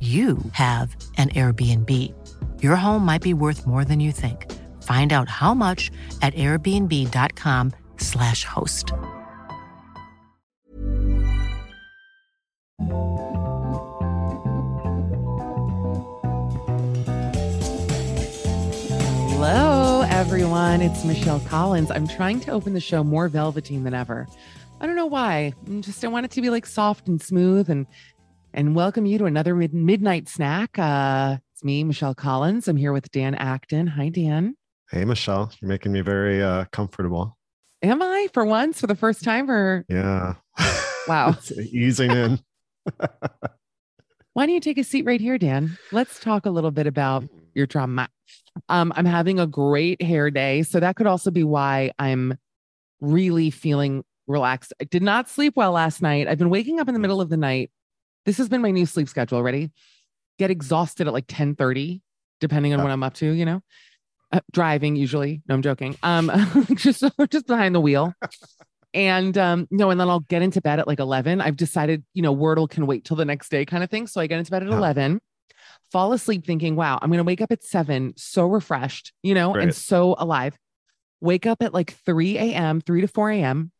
you have an Airbnb. Your home might be worth more than you think. Find out how much at airbnb.com/slash host. Hello, everyone. It's Michelle Collins. I'm trying to open the show more velveteen than ever. I don't know why. I'm just I want it to be like soft and smooth and and welcome you to another mid- midnight snack. Uh, it's me, Michelle Collins. I'm here with Dan Acton. Hi, Dan. Hey, Michelle. You're making me very uh, comfortable. Am I for once for the first time? Or yeah, wow, easing in. Why don't you take a seat right here, Dan? Let's talk a little bit about your trauma. Um, I'm having a great hair day, so that could also be why I'm really feeling relaxed. I did not sleep well last night. I've been waking up in the middle of the night. This has been my new sleep schedule. Ready? Get exhausted at like 10 30, depending on what I'm up to, you know, uh, driving usually. No, I'm joking. Um, just, just behind the wheel. And um, no, and then I'll get into bed at like 11. I've decided, you know, Wordle can wait till the next day kind of thing. So I get into bed at Yeah. 11, fall asleep thinking, wow, I'm going to wake up at seven, so refreshed, you know, and so alive. Wake up at like 3 a.m., 3 to 4 a.m.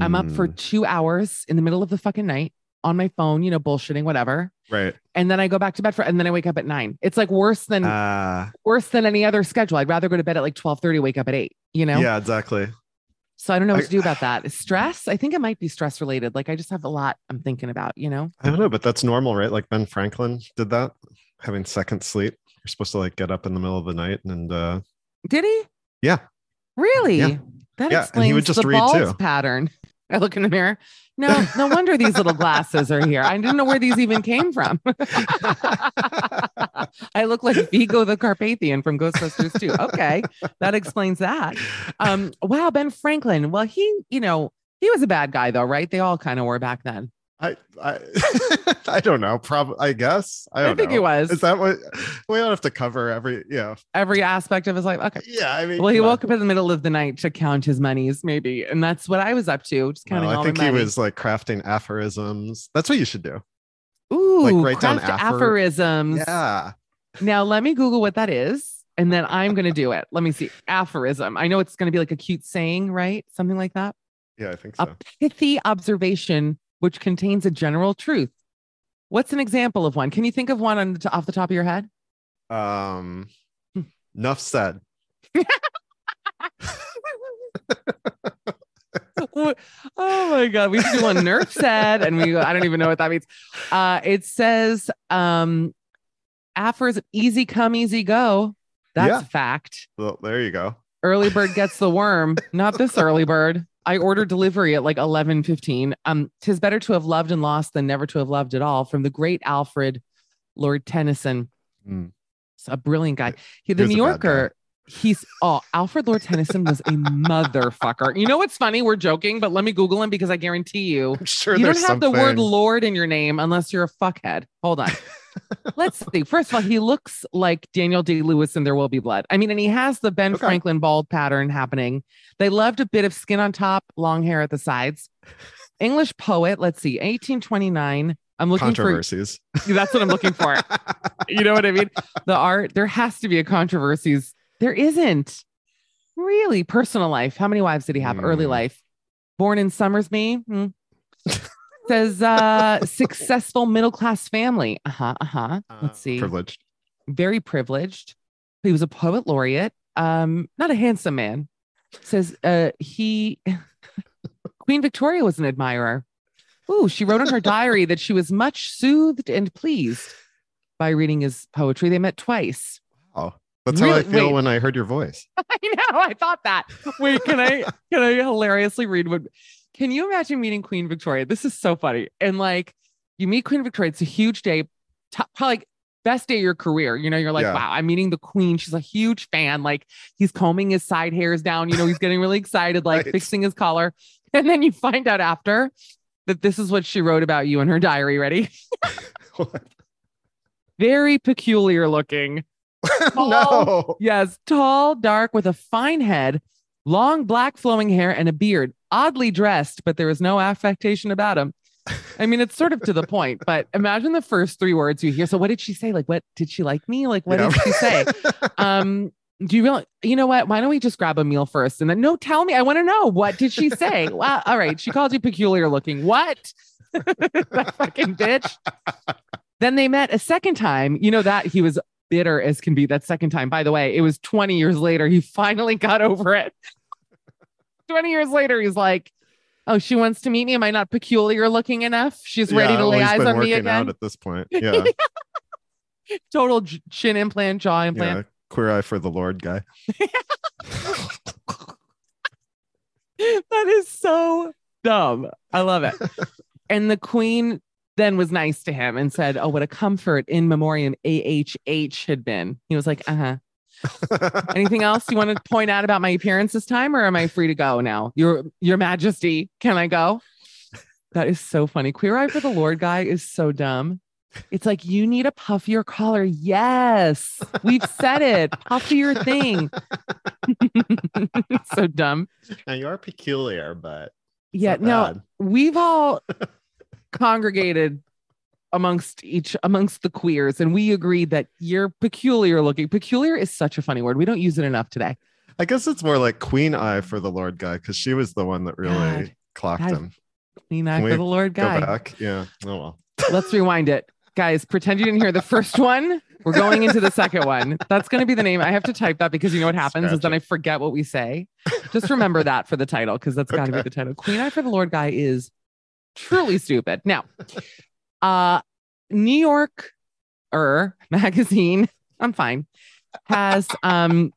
I'm up for Mm, two hours in the middle of the fucking night on my phone, you know, bullshitting, whatever. right. And then I go back to bed for, and then I wake up at nine. It's like worse than Uh, worse than any other schedule. I'd rather go to bed at like 12 30, wake up at eight, you know? Yeah, exactly. So I don't know what I- to do about that. stress? I think it might be stress related. Like I just have a lot I'm thinking about, you know? I don't know, but that's normal, right? Like Ben Franklin did that, having second sleep. You're supposed to like get up in the middle of the night and uh Did he? yeah, Really? Yeah. That Yeah, and he would explains just the read balls too. pattern. I look in the mirror. No, no wonder these little glasses are here. I didn't know where these even came from. I look like Vigo the Carpathian from Ghostbusters 2. Okay, that explains that. Um, wow, Ben Franklin. Well, he, you know, he was a bad guy though, right? They all kind of were back then. I I I don't know. Probably I guess. I I, don't think know. he was. Is that what we don't have to cover every yeah. Every aspect of his life. Okay. Yeah, I mean Well, he come on. woke up in the middle of the night to count his monies, maybe, and that's what I was up to, just counting Well, I think he money. was like crafting aphorisms. That's what you should do. Ooh, write down craft aphorisms. Yeah. Now let me Google what that is, and then I'm gonna do it. Let me see. Aphorism. I know it's gonna be like a cute saying, right? Something like that. Yeah, I think so. A pithy observation which contains a general truth. What's an example of one? Can you think of one on the, off the top of your head? Um Hmm. enough said. oh my god, we should do one Nerf said, and we I don't even know what that means. Uh it says um aphorism easy come, easy go. That's Yeah. a fact. Well, there you go. Early bird gets the worm, not this early bird. I ordered delivery at like 11:15. Um, tis better to have loved and lost than never to have loved at all. From the great Alfred Lord Tennyson. Mm. It's a brilliant guy. He, the New a bad guy. Yorker. He's oh, Alfred Lord Tennyson was a motherfucker. You know what's funny? We're joking, but let me Google him because I guarantee you, I'm sure you don't have the word Lord in your name unless you're a fuckhead. Hold on. Let's see. First of all, he looks like Daniel Day Lewis in There Will Be Blood. I mean, and he has the Ben Okay. Franklin bald pattern happening. They loved a bit of skin on top, long hair at the sides. English poet. Let's see, 1829. I'm looking for controversies. for. That's what I'm looking for. you know what I mean? The art. There has to be a controversies. There isn't. Really, personal life. How many wives did he have? Early Hmm. life. Born in Somersby. Hmm. Says uh successful middle class family. Uh-huh. Uh-huh. Let's Uh, see. Privileged. Very privileged. He was a poet laureate. Um, not a handsome man. Says uh he Queen Victoria was an admirer. Ooh, she wrote in her diary that she was much soothed and pleased by reading his poetry. They met twice. Oh, that's how I feel Wait. when I heard your voice. I know. I thought that. Wait, can I can I hilariously read what can you imagine meeting Queen Victoria? This is so funny. And like you meet Queen Victoria, it's a huge day, top, probably like best day of your career. You know, you're like, Yeah. wow, I'm meeting the queen. She's a huge fan. Like he's combing his side hairs down, you know, he's getting really excited, like Right. fixing his collar. And then you find out after that this is what she wrote about you in her diary. Ready? Very peculiar looking. no. Yes, tall, dark, with a fine head, long black flowing hair, and a beard. Oddly dressed, but there was no affectation about him. I mean, it's sort of to the point, but imagine the first three words you hear. So, what did she say? Like, what did she like me? Like, what Yeah. did she say? Um, do you really, you know what? Why don't we just grab a meal first? And then, no, tell me. I want to know. What did she say? wow. All right. She called you peculiar looking. What? that fucking bitch. Then they met a second time. You know that he was bitter as can be that second time. By the way, it was 20 years later. He finally got over it. 20 years later, he's like, Oh, she wants to meet me. Am I not peculiar looking enough? She's ready to lay eyes on me again. at this point. Yeah. Total j- chin implant, jaw implant. yeah. Queer eye for the Lord guy. that is so dumb. I love it. and the queen then was nice to him and said, Oh, what a comfort in memoriam AHH had been. He was like, Uh huh. Anything else you want to point out about my appearance this time, or am I free to go now? Your Your Majesty, can I go? That is so funny. Queer Eye for the Lord guy is so dumb. It's like you need a puffier collar. Yes, we've said it. Puffier thing. so dumb. now you're peculiar, but Yeah, no, bad. we've all congregated amongst each amongst the queers, and we agreed that you're peculiar looking. Peculiar is such a funny word. We don't use it enough today. I guess it's more like Queen Eye for the Lord guy because she was the one that really God. clocked God, him. Clean eye Can for the Lord guy Go back. Yeah. Oh well. Let's rewind it. Guys, pretend you didn't hear the first one. We're going into the second one. That's going to be the name. I have to type that because you know what happens is Scratch then. I forget what we say. Just remember that for the title because that's got to be the title. Queen Eye for the Lord guy is truly stupid. Now, uh, New York er magazine, I'm fine, has um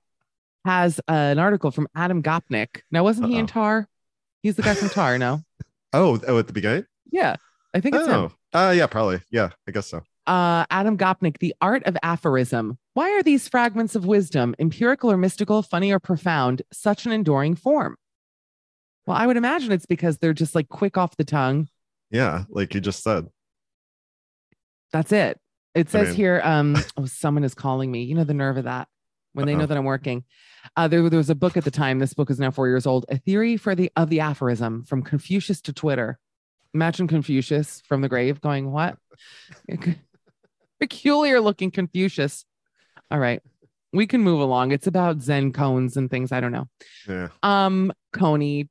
has an article from Adam Gopnik. Now, wasn't he in Tar? He's the guy from Tar, no? Oh, oh, at the beginning. Yeah, I think it's him. Oh, uh, yeah, probably. Yeah, I guess so. uh, Adam Gopnik, The Art of Aphorism. Why are these fragments of wisdom, empirical or mystical, funny or profound, such an enduring form? Well, I would imagine it's because they're just like quick off the tongue. Yeah, like you just said. That's it. It says mean- here, um, oh, someone is calling me. You know the nerve of that when they know Uh-oh. that I'm working. Uh, there, there was a book at the time. This book is now four years old. A theory for the of the aphorism from Confucius to Twitter. Imagine Confucius from the grave going, "What? Peculiar looking Confucius." All right, we can move along. It's about Zen koans and things. I don't know. Yeah. Um, Coney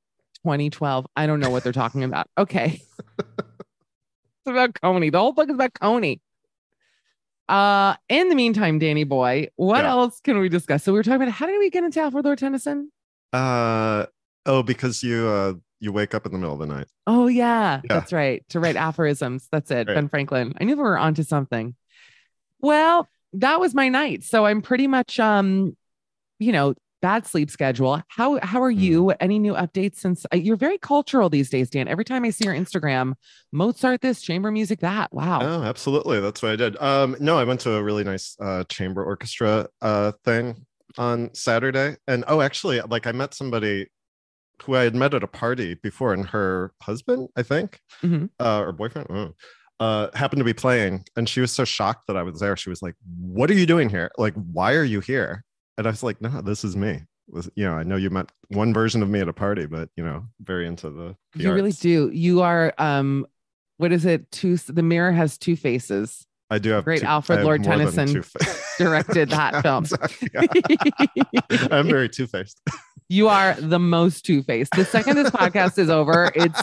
2012. I don't know what they're talking about. Okay. about Coney. The whole book is about Coney. Uh, in the meantime, Danny boy, what Yeah. else can we discuss? So we were talking about how did we get into Alfred Lord Tennyson? Uh oh, because you uh you wake up in the middle of the night. Oh yeah, Yeah. that's right. To write aphorisms. That's it. Right. Ben Franklin. I knew we were onto something. Well, that was my night. So I'm pretty much um, you know, bad sleep schedule. How how are you? Any new updates since uh, you're very cultural these days, Dan? Every time I see your Instagram, Mozart this, chamber music that. Wow. Oh, absolutely. That's what I did. Um, no, I went to a really nice uh chamber orchestra uh thing on Saturday. And oh, actually, like I met somebody who I had met at a party before, and her husband, I think, Mhm. uh, or boyfriend, I uh, happened to be playing, and she was so shocked that I was there. She was like, "What are you doing here? Like, why are you here?" And I was like, "No, this is me." Was you know, I know you met one version of me at a party, but you know, very into the. the you really do. You are um what is it? Two the mirror has two faces. I do have Great two- Alfred Lord Tennyson directed that film. I'm very two faced. You are the most two faced. The second this podcast is over, it's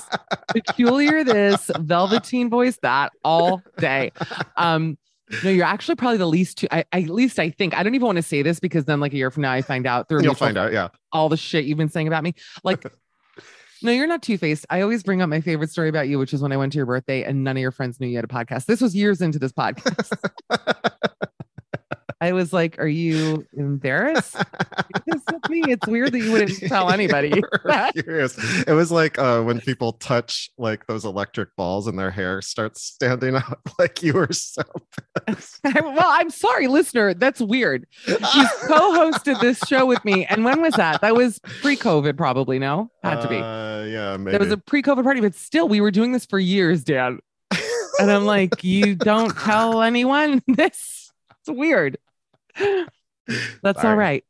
peculiar this, velveteen voice that all day. Um, no, you're actually probably the least two. I, at least I think. I don't even want to say this because then, like a year from now, I find out through You'll find out. Yeah. all the shit you've been saying about me. Like, no, you're not two faced. I always bring up my favorite story about you, which is when I went to your birthday and none of your friends knew you had a podcast. This was years into this podcast. I was like, "Are you embarrassed?" Me. It's weird that you wouldn't tell anybody. Curious. It was like uh, when people touch like those electric balls and their hair starts standing out. Like you were so. well, I'm sorry, listener. That's weird. You co-hosted this show with me, and when was that? That was pre-COVID, probably. No, had to be. Uh, yeah, maybe. There was a pre-COVID party, but still, we were doing this for years, Dan. And I'm like, you don't tell anyone this. It's weird. That's all Sorry. right.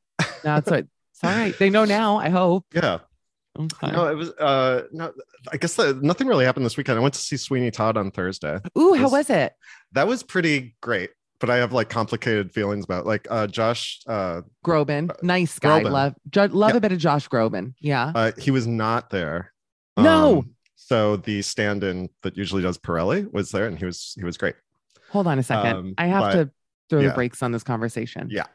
No, all right. All right. They know now. I hope. yeah. Okay. No, it was. Uh, no, I guess uh, nothing really happened this weekend. I went to see Sweeney Todd on Thursday. Ooh, how was- was it? That was pretty great. But I have like complicated feelings about like uh, Josh. Uh, Groban, nice guy. Groban. Love, jo- love Yeah. a bit of Josh Groban. Yeah. uh, he was not there. No. Um, so the stand-in that usually does Pirelli was there, and he was he was great. Hold on a second. um, I have but- to throw the brakes on this conversation. Yeah.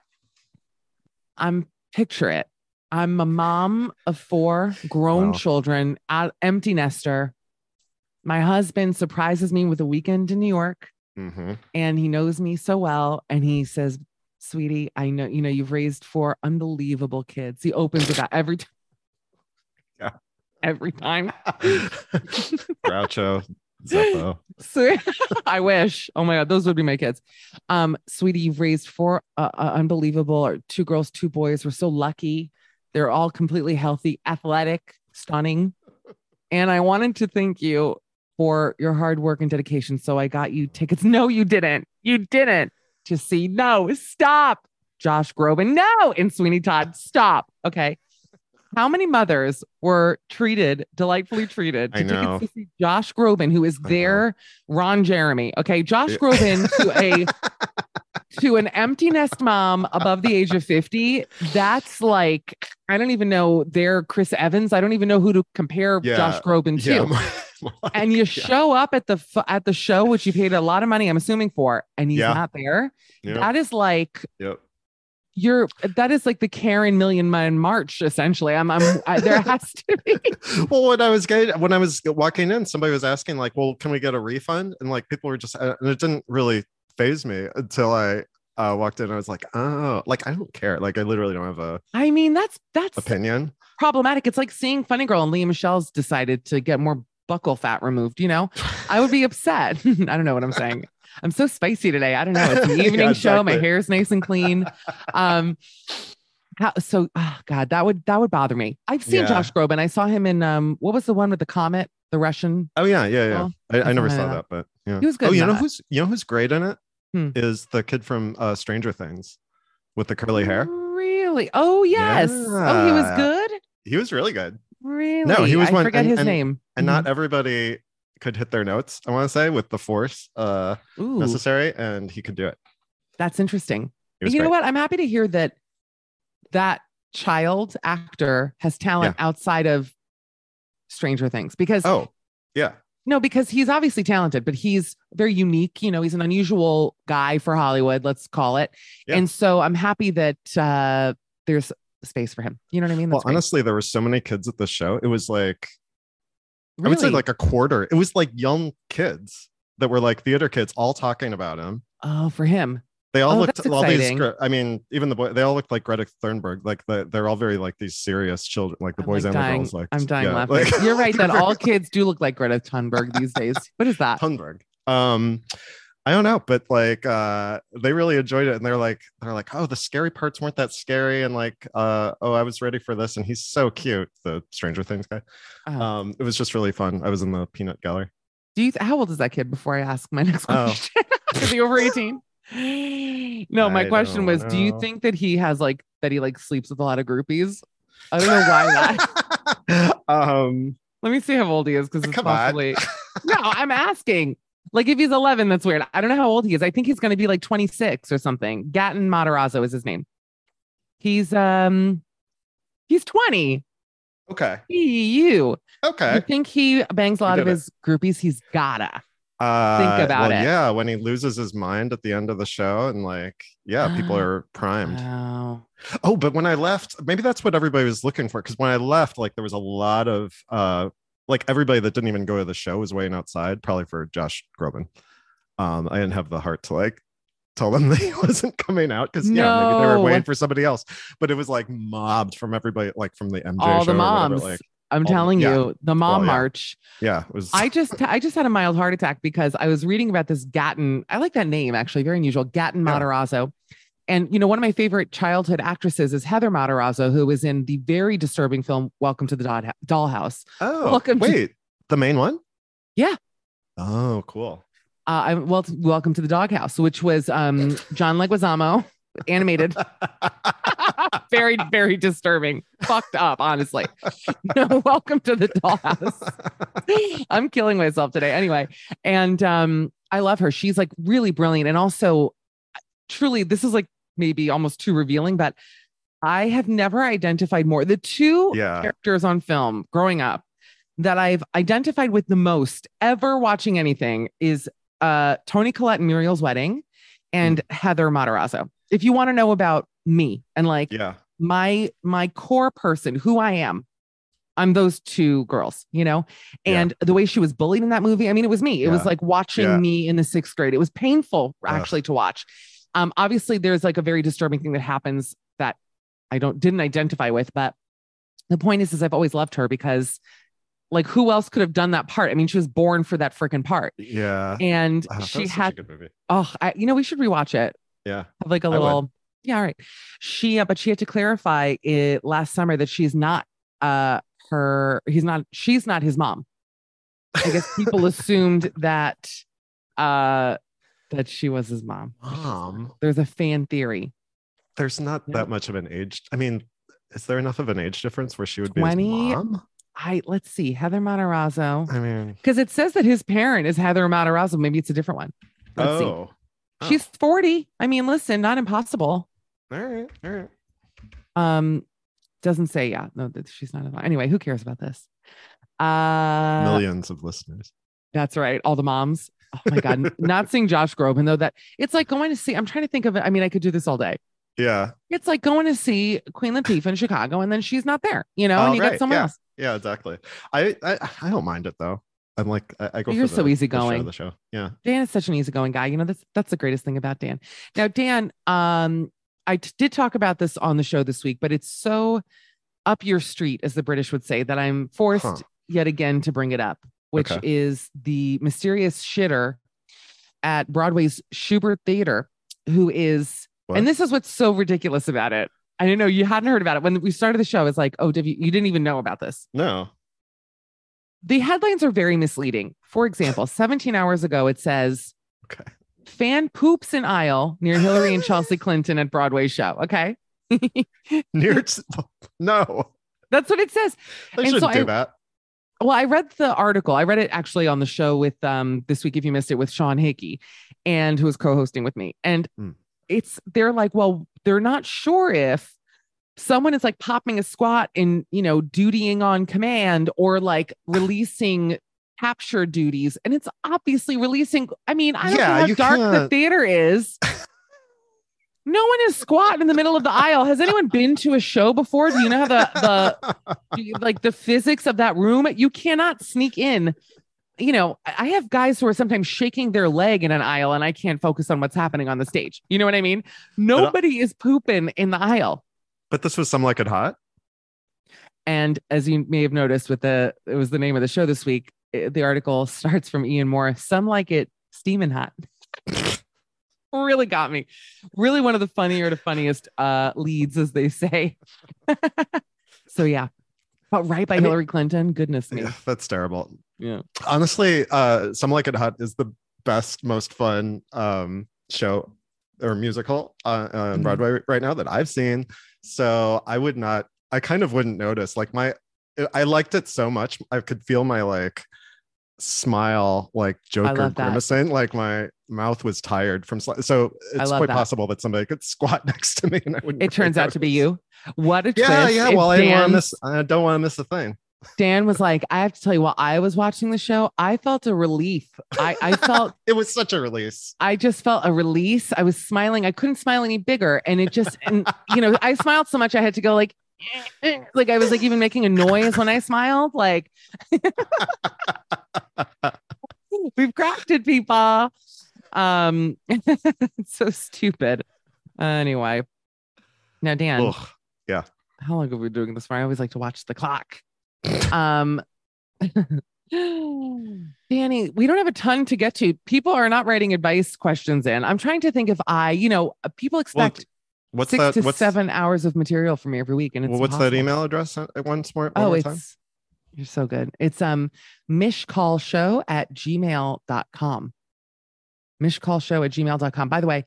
I'm picture it. I'm a mom of four grown Wow. children, empty nester. My husband surprises me with a weekend in New York, hmm and he knows me so well. And he says, "Sweetie, I know you know you've raised four unbelievable kids." He opens it up every time. Yeah. Every time. Groucho, Zeppo. So I wish. Oh my God, those would be my kids. Um, sweetie, you've raised four uh, uh, unbelievable, or two girls, two boys. We're so lucky. They're all completely healthy, athletic, stunning. And I wanted to thank you for your hard work and dedication. So I got you tickets. No, you didn't. You didn't. To see. No, stop. Josh Groban. No. And Sweeney Todd. Stop. Okay. How many mothers were treated, delightfully treated to tickets to see Josh Groban, who is their Ron Jeremy? Okay. Josh. Groban to a to an empty nest mom above the age of 50 that's like i don't even know their chris evans i don't even know who to compare Yeah. josh groban to Yeah, more- more like- and you yeah. show up at the at the show which you paid a lot of money i'm assuming for and he's not there that is like yep. you're that is like the karen million man march essentially i'm i'm I, there has to be well, when I was getting, when I was walking in, somebody was asking like, "Well, can we get a refund?" And like people were just, and it didn't really phase me until I uh, walked in. I was like, "Oh, like I don't care. Like I literally don't have a i mean that's that's opinion." problematic it's like seeing funny girl and Lea Michele's decided to get more buccal fat removed, you know, I would be upset. I don't know what I'm saying. I'm so spicy today. I don't know. It's the Yeah, evening show. My exactly. hair's nice and clean. Um, how, so oh God, that would that would bother me. I've seen Yeah. Josh Groban. I saw him in um, what was the one with the comet, the Russian? Oh yeah, yeah, yeah. Well, I, I that's never saw uh, that, but yeah. he was good Oh, you know that. who's you know who's great in it? Is Hmm. the kid from uh, Stranger Things with the curly hair. Really? Oh yes. Oh, he was good. He was really good, Really? No, he was I one- forget and- his and- name. and not everybody could hit their notes. I want to say with the force uh. Ooh, necessary, and he could do it. that's interesting. You know what? I'm happy to hear that that child actor has talent outside of Stranger Things because Oh, yeah, no, because he's obviously talented, but he's very unique. You know, he's an unusual guy for Hollywood, let's call it. Yeah. And so I'm happy that uh, there's space for him. You know what I mean? well, That's great. honestly, there were so many kids at the show. It was like I would say like a quarter. It was like young kids that were like theater kids, all talking about him. oh, for him. They all Oh, looked all these. exciting. gr- I mean, even the boy. They all looked like Greta Thunberg. Like the, they're all very like these serious children, like the I'm, boys like, and dying. the girls. Like I'm dying yeah, laughing. like- You're right that all kids do look like Greta Thunberg these days. What is that? Thunberg. Um, I don't know, but like uh they really enjoyed it and they're like they're like, oh, the scary parts weren't that scary, and like uh oh, I was ready for this, and he's so cute, the Stranger Things guy. Oh. Um, it was just really fun. I was in the peanut gallery. Do you? How old is that kid? Before I ask my next Oh. question, is he over eighteen? No, my I question was: Do you think that he has like that he like sleeps with a lot of groupies? I don't know why that. um Let me see how old he is because it's possibly. no, I'm asking. Like if he's 11, that's weird. I don't know how old he is. I think he's going to be like 26 or something. Gaten Matarazzo is his name. He's um, he's 20. okay. You. You Okay. think he bangs a lot of it. his groupies? He's gotta. Uh, about well, it. Yeah, when he loses his mind at the end of the show, and like, yeah, people are primed. Wow. Oh, but when I left, maybe that's what everybody was looking for. Because when I left, like there was a lot of uh like everybody that didn't even go to the show was waiting outside, probably for Josh Groban. Um, I didn't have the heart to like tell them that he wasn't coming out because yeah, maybe they were waiting for somebody else. But it was like mobbed from everybody, like from the MJ All show the or whatever, moms. Like, I'm all- telling yeah. you, the mom Well, yeah. march. yeah, it was. I just I just had a mild heart attack because I was reading about this Gaten. I like that name actually, very unusual. Gaten Yeah. Matarazzo. And you know, one of my favorite childhood actresses is Heather Matarazzo, who was in the very disturbing film Welcome to the Doll- Dollhouse. oh, welcome to- wait, the main one? Yeah. Oh, cool. Uh, I well, Welcome to the Doghouse, which was um, John Leguizamo, animated. very, very disturbing. Fucked up, honestly. No, welcome to the dollhouse. I'm killing myself today. Anyway, and um, I love her. She's like really brilliant. And also, truly, this is like maybe almost too revealing, but I have never identified more. The two Yeah. characters on film growing up that I've identified with the most ever watching anything is uh, Toni Collette and Muriel's wedding and Heather Matarazzo. If you want to know about me and like yeah. my my core person who i am i'm those two girls you know Yeah. and the way she was bullied in that movie i mean it was me it was like watching Yeah. me in the sixth grade it was painful Ugh. actually to watch um obviously there's like a very disturbing thing that happens that i don't didn't identify with but the point is is i've always loved her because like who else could have done that part i mean she was born for that freaking part Yeah. and Oh, she had good movie. oh I, you know we should rewatch it Yeah. have like a little yeah all right she uh, but she had to clarify it last summer that she's not uh her he's not she's not his mom i guess people assumed that uh that she was his mom Mom. there's a fan theory there's not Yeah. that much of an age. I mean, is there enough of an age difference where she would be 20? his mom? i let's see heather matarazzo I mean, because it says that his parent is heather matarazzo maybe it's a different one let's see oh, she's 40 i mean listen not impossible all right, all right. um doesn't say yeah no that she's not anyway who cares about this uh Millions of listeners. That's right. All the moms. Oh my God. Not seeing Josh Groban, though, that it's like going to see. I'm trying to think of it. I mean, I could do this all day. Yeah, It's like going to see Queen Latifah in Chicago and then she's not there, you know, Oh, and you got someone Yeah. else. yeah, exactly. I, I, I don't mind it though. I'm like, I, I go. You're for so the, easygoing. The show, the show. Yeah. Dan is such an easygoing guy. You know, that's that's the greatest thing about Dan. Now, Dan, um, I t- did talk about this on the show this week, but it's so up your street, as the British would say, that I'm forced Huh. yet again to bring it up. which Okay. is the mysterious shitter at Broadway's Shubert Theater, who is, What? and this is what's so ridiculous about it. I didn't know you hadn't heard about it when we started the show. It's like, oh, did you, you didn't even know about this. No. The headlines are very misleading. For example, 17 hours ago, it says, Okay. fan poops in aisle near Hillary and Chelsea Clinton at Broadway show. Okay. Near no. That's what it says. They And shouldn't do I- that. Well, I read the article. I read it actually on the show with um this week, if you missed it, with Sean Hickey, and who was co-hosting with me. And Hmm. it's they're like, well, they're not sure if someone is like popping a squat and you know dutying on command or like releasing capture duties. And it's obviously releasing. I mean, I don't Yeah, know how dark the can't- theater is. No one is squatting in the middle of the aisle. Has anyone been to a show before? Do you know how the the like the physics of that room you cannot sneak in you know I have guys who are sometimes shaking their leg in an aisle and i can't focus on what's happening on the stage you know what i mean nobody is pooping in the aisle but this was some like it hot. and as you may have noticed with the it was the name of the show this week eh, the article starts from ian moore some like it steaming hot really got me really one of the funnier to funniest uh leads as they say so yeah but right by I mean- hillary clinton goodness me Yeah, that's terrible. yeah Honestly, uh, some like it hot is the best, most fun um show or musical uh, on Mhm. Broadway right now that I've seen. So I would not. I kind of wouldn't notice. Like my, I liked it so much. I could feel my like smile, like Joker grimacing. Like my mouth was tired from. Sli- so it's quite that. possible that somebody could squat next to me and I wouldn't. It turns out to be you. What a Yeah, twist. yeah. Well, I didn't want to miss. I don't want to miss a thing. Dan was like, I have to tell you, while I was watching the show, I felt a relief. I, I felt, It was such a release. I just felt a release. I was smiling. I couldn't smile any bigger. And it just, and, you know, I smiled so much I had to go like, like I was like even making a noise when I smiled. Like, we've crafted people. Um, it's so stupid. Anyway, now Dan, Ugh. how long have we been doing this for? I always like to watch the clock. Um, Danny, we don't have a ton to get to. People are not writing advice questions in. I'm trying to think if I, you know, uh, people Well, expect what's six that? to what's, seven hours of material from me every week, and it's well, what's that email address at at once more? one Oh, more it's time? you're so good. It's um michcollshow at gmail.com. Michcollshow at gmail.com. By the way,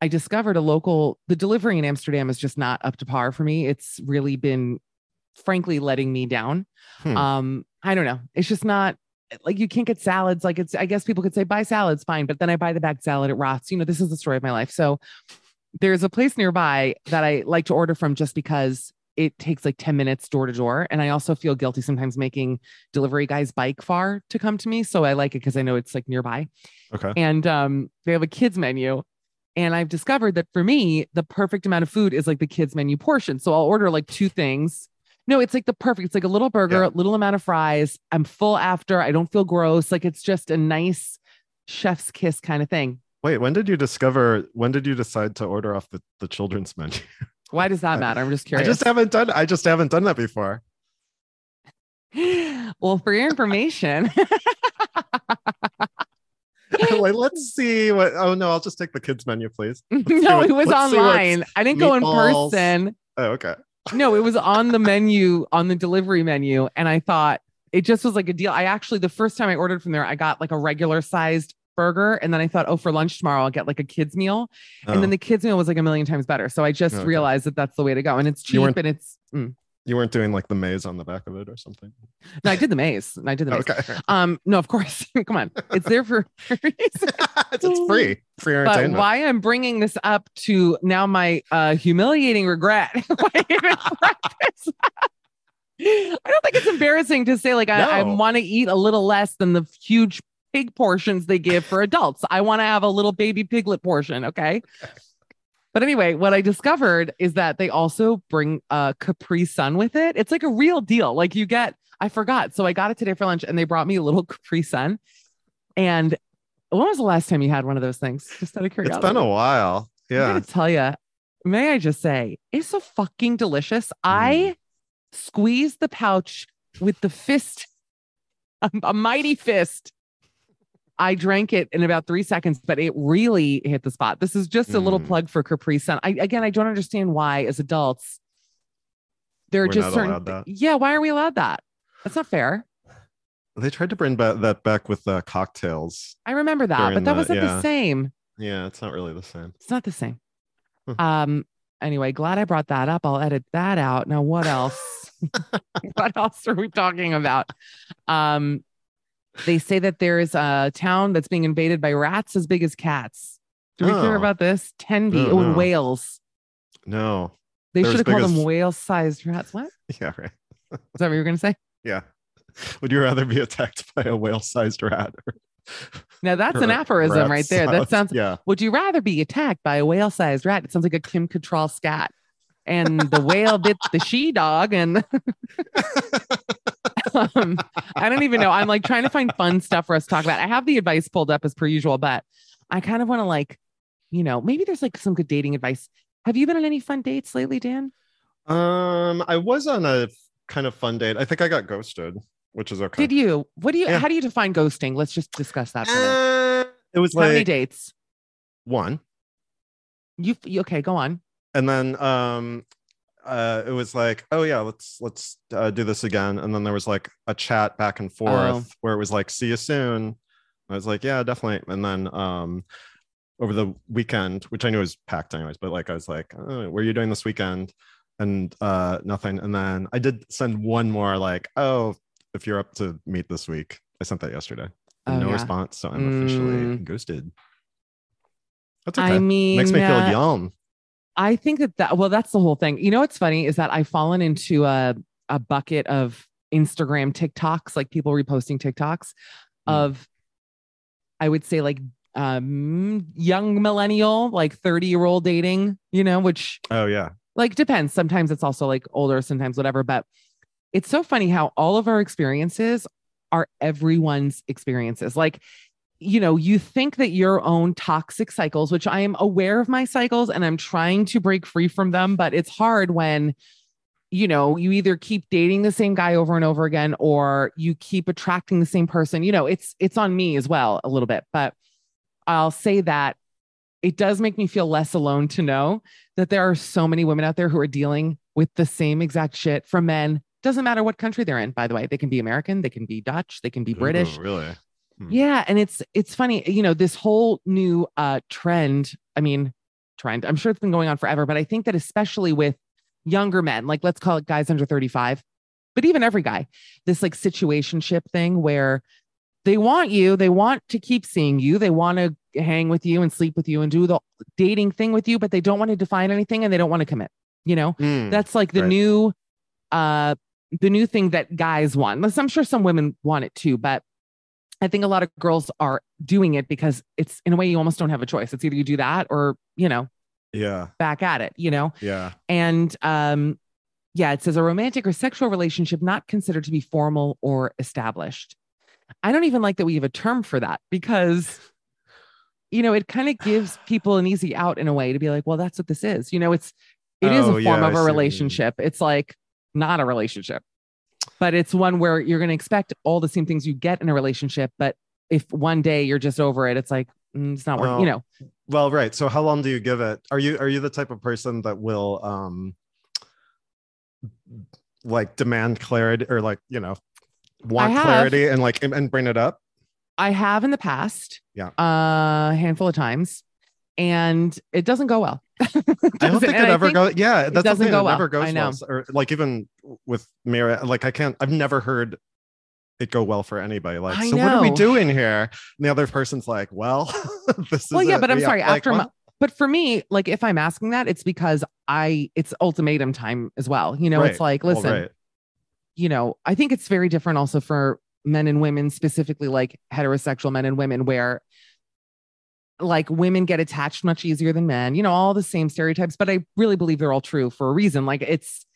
I discovered a local, the delivery in Amsterdam is just not up to par for me. It's really been frankly letting me down. Hmm. Um, I don't know. It's just not like you can't get salads. Like it's, I guess people could say buy salads, fine, but then I buy the bagged salad, it rots. You know, this is the story of my life. So there's a place nearby that I like to order from just because it takes like 10 minutes door to door. And I also feel guilty sometimes making delivery guys bike far to come to me. So I like it because I know it's like nearby. Okay. And um, they have a kids menu. And I've discovered that for me, the perfect amount of food is like the kids menu portion. So I'll order like two things. No, it's like the perfect. It's like a little burger, Yeah. little amount of fries. I'm full after. I don't feel gross. Like it's just a nice chef's kiss kind of thing. Wait, when did you discover? When did you decide to order off the, the children's menu? Why does that matter? I'm just curious. I just haven't done. I just haven't done that before. well, for your information, like, let's see what. Oh no, I'll just take the kids menu, please. see no, what- it was let's online. I didn't go in person. Oh, okay. No, it was on the menu, on the delivery menu. And I thought it just was like a deal. I actually, the first time I ordered from there, I got like a regular sized burger. And then I thought, oh, for lunch tomorrow, I'll get like a kid's meal. And then Oh, the kids' meal was like a million times better. So I just Okay. realized that that's the way to go. And it's cheap and it's, mm. You weren't doing like the maze on the back of it or something. no, I did the maze. I did the maze. Okay. Um, no, of course. Come on. It's there for it's, it's free. Free But why I'm bringing this up to now my uh, humiliating regret. I even brought this up. I don't think it's embarrassing to say like I, I want to eat a little less than the huge pig portions they give for adults. I want to have a little baby piglet portion. Okay. But anyway, what I discovered is that they also bring a Capri Sun with it. It's like a real deal. Like you get, I forgot. So I got it today for lunch and they brought me a little Capri Sun. And when was the last time you had one of those things? Just out of it's curiosity. been a while. Yeah. I Yeah. gotta tell you, may I just say, it's so fucking delicious. I mm. squeeze the pouch with the fist a, a mighty fist. I drank it in about three seconds, but it really hit the spot. This is just a little Mm. plug for Capri Sun. I, again, I don't understand why, as adults, there are We're just not certain. allowed that. Yeah, why are we allowed that? That's not fair. They tried to bring ba- that back with uh, cocktails. I remember that, but that the- wasn't the same. Yeah, it's not really the same. It's not the same. Hmm. Um. Anyway, glad I brought that up. I'll edit that out. Now, what else? what else are we talking about? Um, they say that there is a town that's being invaded by rats as big as cats. Do we Oh. care about this? Tenby oh, in no. Wales. No. They should have as called them whale-sized rats. What? Yeah, right. Is that what you were going to say? Yeah. Would you rather be attacked by a whale-sized rat? Or, Now that's an aphorism right there. That sounds. Yeah. Would you rather be attacked by a whale-sized rat? It sounds like a Kim Cattrall scat. And the whale bit the she dog, and um, I don't even know. I'm like trying to find fun stuff for us to talk about. I have the advice pulled up as per usual, but I kind of want to like, you know, maybe there's like some good dating advice. Have you been on any fun dates lately, Dan? Um, I was on a kind of fun date. I think I got ghosted, which is okay. Did you? What do you? Yeah. How do you define ghosting? Let's just discuss that. For. Uh, it was How many dates? one. You okay? Go on. and then um uh it was like oh yeah let's let's uh, do this again. And then there was like a chat back and forth Oh. where it was like see you soon. I was like yeah definitely. And then um over the weekend which i knew was packed anyways but like i was like oh, what are you doing this weekend? And uh nothing. And then i did send one more like oh if you're up to meet this week. I sent that yesterday. Oh, no yeah. response so i'm officially Mm. ghosted. That's okay. I mean, makes me feel uh, young I think that that well, that's the whole thing. You know what's funny is that I've fallen into a a bucket of Instagram TikToks, like people reposting TikToks Mm. of I would say like um young millennial, like 30 year old dating, you know, which oh yeah like depends. Sometimes it's also like older, sometimes whatever. But it's so funny how all of our experiences are everyone's experiences. Like, you know, you think that your own toxic cycles, which I am aware of my cycles and I'm trying to break free from them, but it's hard when, you know, you either keep dating the same guy over and over again or you keep attracting the same person. You know, it's it's on me as well a little bit, but I'll say that it does make me feel less alone to know that there are so many women out there who are dealing with the same exact shit from men. Doesn't matter what country they're in, by the way. They can be American, they can be Dutch, they can be British. Ooh, really Hmm. Yeah, and it's it's funny, you know, this whole new uh trend, I mean, trend. I'm sure it's been going on forever, but I think that especially with younger men, like let's call it guys under 35, but even every guy, this like situationship thing where they want you, they want to keep seeing you, they want to hang with you and sleep with you and do the dating thing with you, but they don't want to define anything and they don't want to commit. You know, Hmm. that's like the right. new uh the new thing that guys want. Listen, I'm sure some women want it too, but I think a lot of girls are doing it because it's in a way you almost don't have a choice. It's either you do that or, you know, yeah back at it, you know? yeah And um yeah, it says a romantic or sexual relationship not considered to be formal or established. I don't even like that we have a term for that because you know, it kind of gives people an easy out in a way to be like, well, that's what this is. You know, it's it is Oh, a form I of a what you mean. relationship. It's like not a relationship. But it's one where you're going to expect all the same things you get in a relationship, but if one day you're just over it, it's like mm, it's not working, you know. well right so how long do you give it are you are you the type of person that will um like demand clarity or like you know want have. clarity and like and, and bring it up I have in the past, Yeah. uh, a handful of times, and it doesn't go well. i don't think it ever goes yeah that's the doesn't go it never well. goes I know. well or like even with Mira, like i can't i've never heard it go well for anybody like I so what are we doing here and the other person's like well this Well, is yeah, it. but I'm sorry. like, after, what? but for me, like if I'm asking that, it's because I it's ultimatum time as well. You know, it's Right. like, Well, listen, right. you know, I think it's very different also for men and women, specifically like heterosexual men and women, where like women get attached much easier than men, you know, all the same stereotypes, but I really believe they're all true for a reason. Like it's,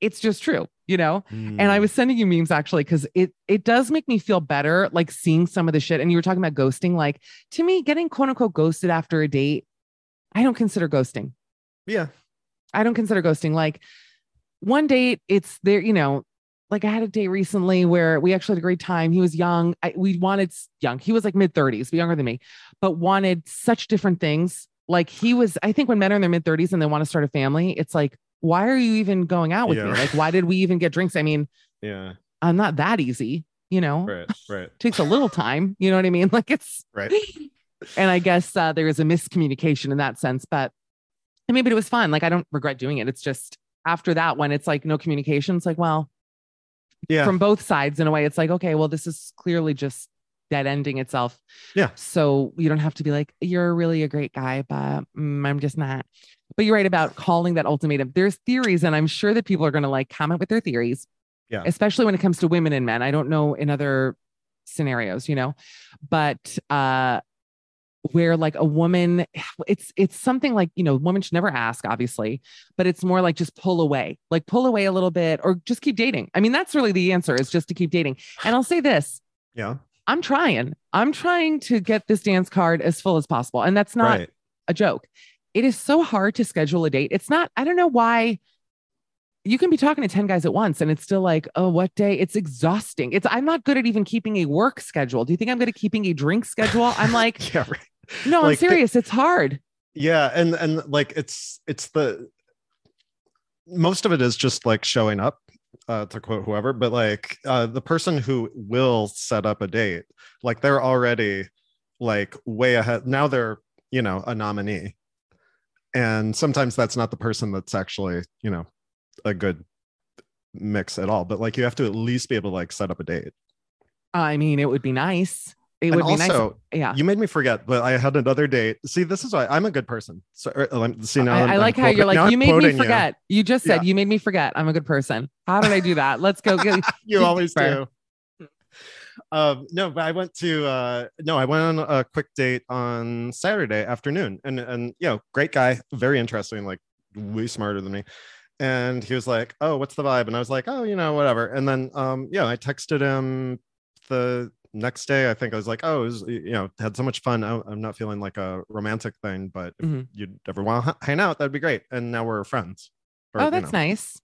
it's just true, you know? And I Mm. was sending you memes actually because it it does make me feel better, like seeing some of the shit. And you were talking about ghosting. Like to me, getting quote unquote ghosted after a date, I don't consider ghosting. yeah I don't consider ghosting. Like one date, it's there, you know, like I had a date recently where we actually had a great time. He was young. I, we wanted young. He was like mid 30s, but younger than me, but wanted such different things. Like he was, I think when men are in their mid 30s and they want to start a family, it's like, why are you even going out with Yeah, me? Like, why did we even get drinks? I mean, Yeah. I'm not that easy, you know, Right. Right. takes a little time. You know what I mean? Like it's, Right. and I guess uh, there is a miscommunication in that sense, but I mean, but it was fun. Like I don't regret doing it. It's just after that, when it's like no communication, it's like, well, Yeah. from both sides in a way, it's like, okay, well, this is clearly just dead ending itself. Yeah. So you don't have to be like, you're really a great guy, but mm, I'm just not. But you're right about calling that ultimatum. There's theories, and I'm sure that people are going to like comment with their theories. Yeah. Especially when it comes to women and men. I don't know in other scenarios, you know, but uh where like a woman it's it's something like you know women should never ask obviously but it's more like just pull away like pull away a little bit or just keep dating i mean that's really the answer is just to keep dating and i'll say this yeah. i'm trying i'm trying to get this dance card as full as possible and that's not right. a joke it is so hard to schedule a date it's not i don't know why you can be talking to 10 guys at once and it's still like oh what day it's exhausting it's i'm not good at even keeping a work schedule do you think i'm good at keeping a drink schedule i'm like yeah. Right. No i'm serious. It's hard. Yeah and and like it's it's the most of it is just like showing up uh to quote whoever but like uh the person who will set up a date like they're already like way ahead. Now they're you know a nominee. And sometimes that's not the person that's actually you know a good mix at all but like you have to at least be able to like set up a date. I mean, it would be nice. It and would be nice. Yeah. you made me forget but i had another date see this is why i'm a good person so er, see now I, I'm- I I'm like how quoting- you're like, you made me forget. You, just said, Yeah. you made me forget. I'm a good person. How did I do that? Let's go. Get, you always deeper. do. Um, no, but I went to uh, no, I went on a quick date on Saturday afternoon, and and you know, great guy, very interesting, like way smarter than me. And he was like, "Oh, what's the vibe?" And I was like, "Oh, you know, whatever." And then, um, yeah, I texted him the next day. I think I was like, "Oh, it was, you know, had so much fun. I, I'm not feeling like a romantic thing, but if Mhm. you'd ever want to hang out, that'd be great." And now we're friends. Or, oh, you that's know, nice.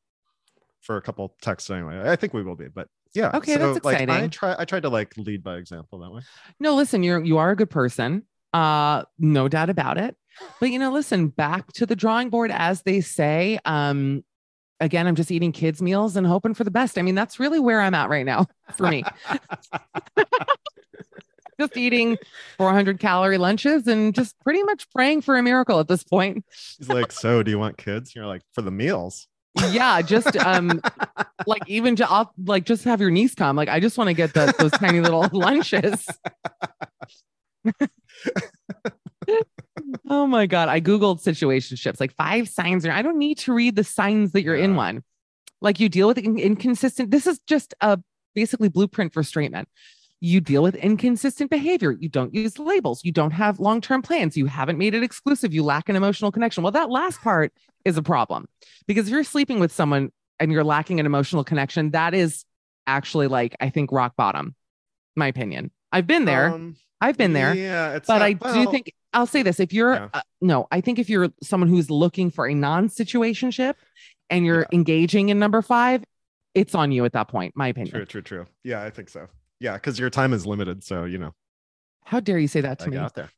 for a couple texts anyway. I think we will be, but yeah. Okay, that's exciting. Like, I try. I tried to like lead by example that way. No, listen, you're you are a good person. Uh, no doubt about it. But you know, listen, back to the drawing board, as they say. Um, again, I'm just eating kids' meals and hoping for the best. I mean, that's really where I'm at right now for me. just eating 400 calorie lunches and just pretty much praying for a miracle at this point. He's like, "So, do you want kids?" You're like, "For the meals." Yeah, just um, like even ju- I'll like just have your niece come. Like I just want to get the, those tiny little lunches. Oh my god! I googled situationships, like five signs. I don't need to read the signs that you're in one. Like you deal with in- inconsistent. This is just a basically blueprint for straight men. You deal with inconsistent behavior. You don't use labels. You don't have long term plans. You haven't made it exclusive. You lack an emotional connection. Well, that last part is a problem because if you're sleeping with someone and you're lacking an emotional connection, that is actually like, I think, rock bottom, my opinion. I've been there. Um, I've been there. Yeah, it's But not- I do think I'll say this: if you're Yeah. uh, no, I think if you're someone who's looking for a non-situationship and you're engaging in number five, it's on you at that point. My opinion. True, true, true. Yeah, I think so. Yeah, because your time is limited, so you know. How dare you say that to I me? got there.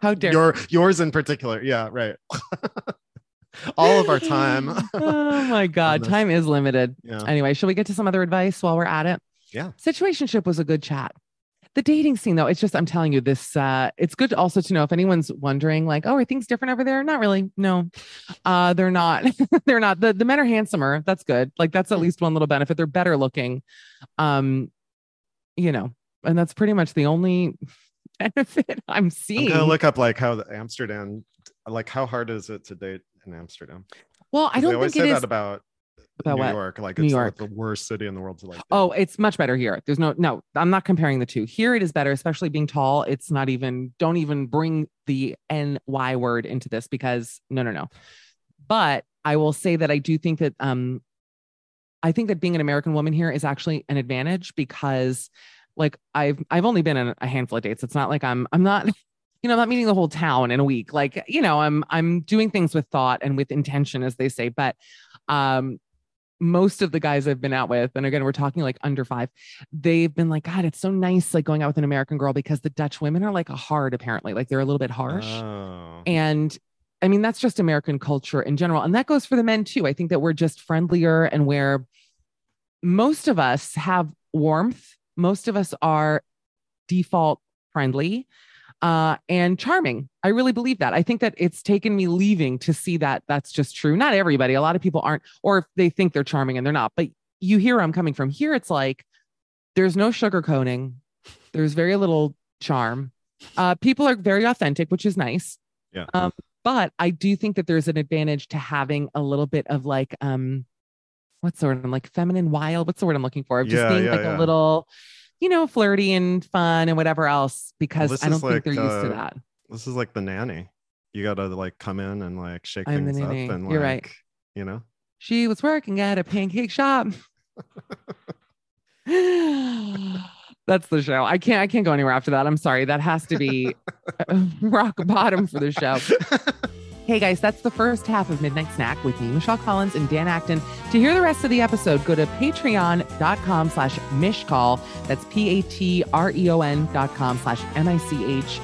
How dare Your yours in particular. Yeah, right. All of our time. oh my god, time is limited. yeah. Anyway, shall we get to some other advice while we're at it? Yeah. Situationship was a good chat. The dating scene, though, it's just, I'm telling you, this, uh, it's good also to know if anyone's wondering, like, oh, are things different over there? Not really. No, uh, they're not. they're not. The, the men are handsomer. That's good. Like, that's at Hmm. least one little benefit. They're better looking. Um, you know, and that's pretty much the only benefit I'm I'm seeing. gonna look up like how the Amsterdam, like how hard is it to date in Amsterdam? well, I don't think say it that is. about, About New what? York. Like New it's York. like the worst city in the world to like. Oh, it's much better here. There's no, no, I'm not comparing the two. Here it is better, especially being tall. It's not even, don't even bring the NY word into this because no, no, no. But I will say that I do think that, um, I think that being an American woman here is actually an advantage because like I've, I've only been on a handful of dates. It's not like I'm, I'm not, you know, I'm not meeting the whole town in a week. Like, you know, I'm, I'm doing things with thought and with intention, as they say, but, um, most of the guys I've been out with, and again, we're talking like under five, they've been like, God, it's so nice like going out with an American girl because the Dutch women are like a hard, apparently. Like they're a little bit harsh. Oh. And I mean, that's just American culture in general. And that goes for the men too. I think that we're just friendlier and where most of us have warmth. Most of us are default friendly uh, and charming. I really believe that. I think that it's taken me leaving to see that that's just true. Not everybody, a lot of people aren't, or if they think they're charming and they're not, but you hear where I'm coming from. Here, it's like there's no sugarcoating, there's very little charm. Uh, people are very authentic, which is nice. Yeah. Um, but I do think that there's an advantage to having a little bit of like, um, what's the word? I'm like feminine wild. What's the word I'm looking for? Of just Yeah, being yeah, like yeah. a little, you know, flirty and fun and whatever else, because this I don't think like, they're used to uh, that. This is like the nanny. You gotta like come in and like shake I'm things up and You're like right. you know. She was working at a pancake shop. That's the show. I can't I can't go anywhere after that. I'm sorry. That has to be rock bottom for the show. Hey guys, that's the first half of Midnight Snack with me, Michelle Collins and Dan Acton. To hear the rest of the episode, go to patreon.com slash michcoll. That's P-A-T-R-E-O-N dot com slash M-I-C-H-C-O-L-L.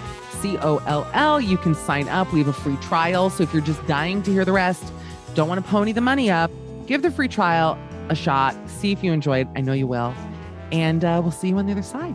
You can sign up. We have a free trial. So if you're just dying to hear the rest, don't want to pony the money up, give the free trial a shot. See if you enjoy it. I know you will. And uh, we'll see you on the other side.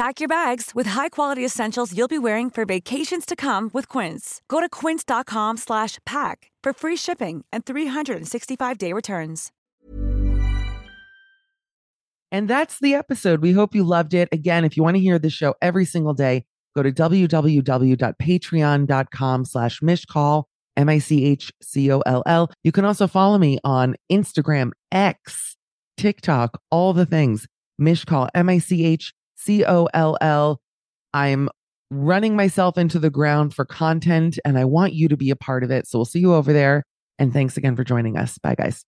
Pack your bags with high-quality essentials you'll be wearing for vacations to come with Quince. Go to quince.com slash pack for free shipping and 365-day returns. And that's the episode. We hope you loved it. Again, if you want to hear the show every single day, go to www.patreon.com slash michcoll, M-I-C-H-C-O-L-L. You can also follow me on Instagram, X, TikTok, all the things. Mishcall, M-I-C-H-C-O-L-L. I'm running myself into the ground for content and I want you to be a part of it. So we'll see you over there. And thanks again for joining us. Bye, guys.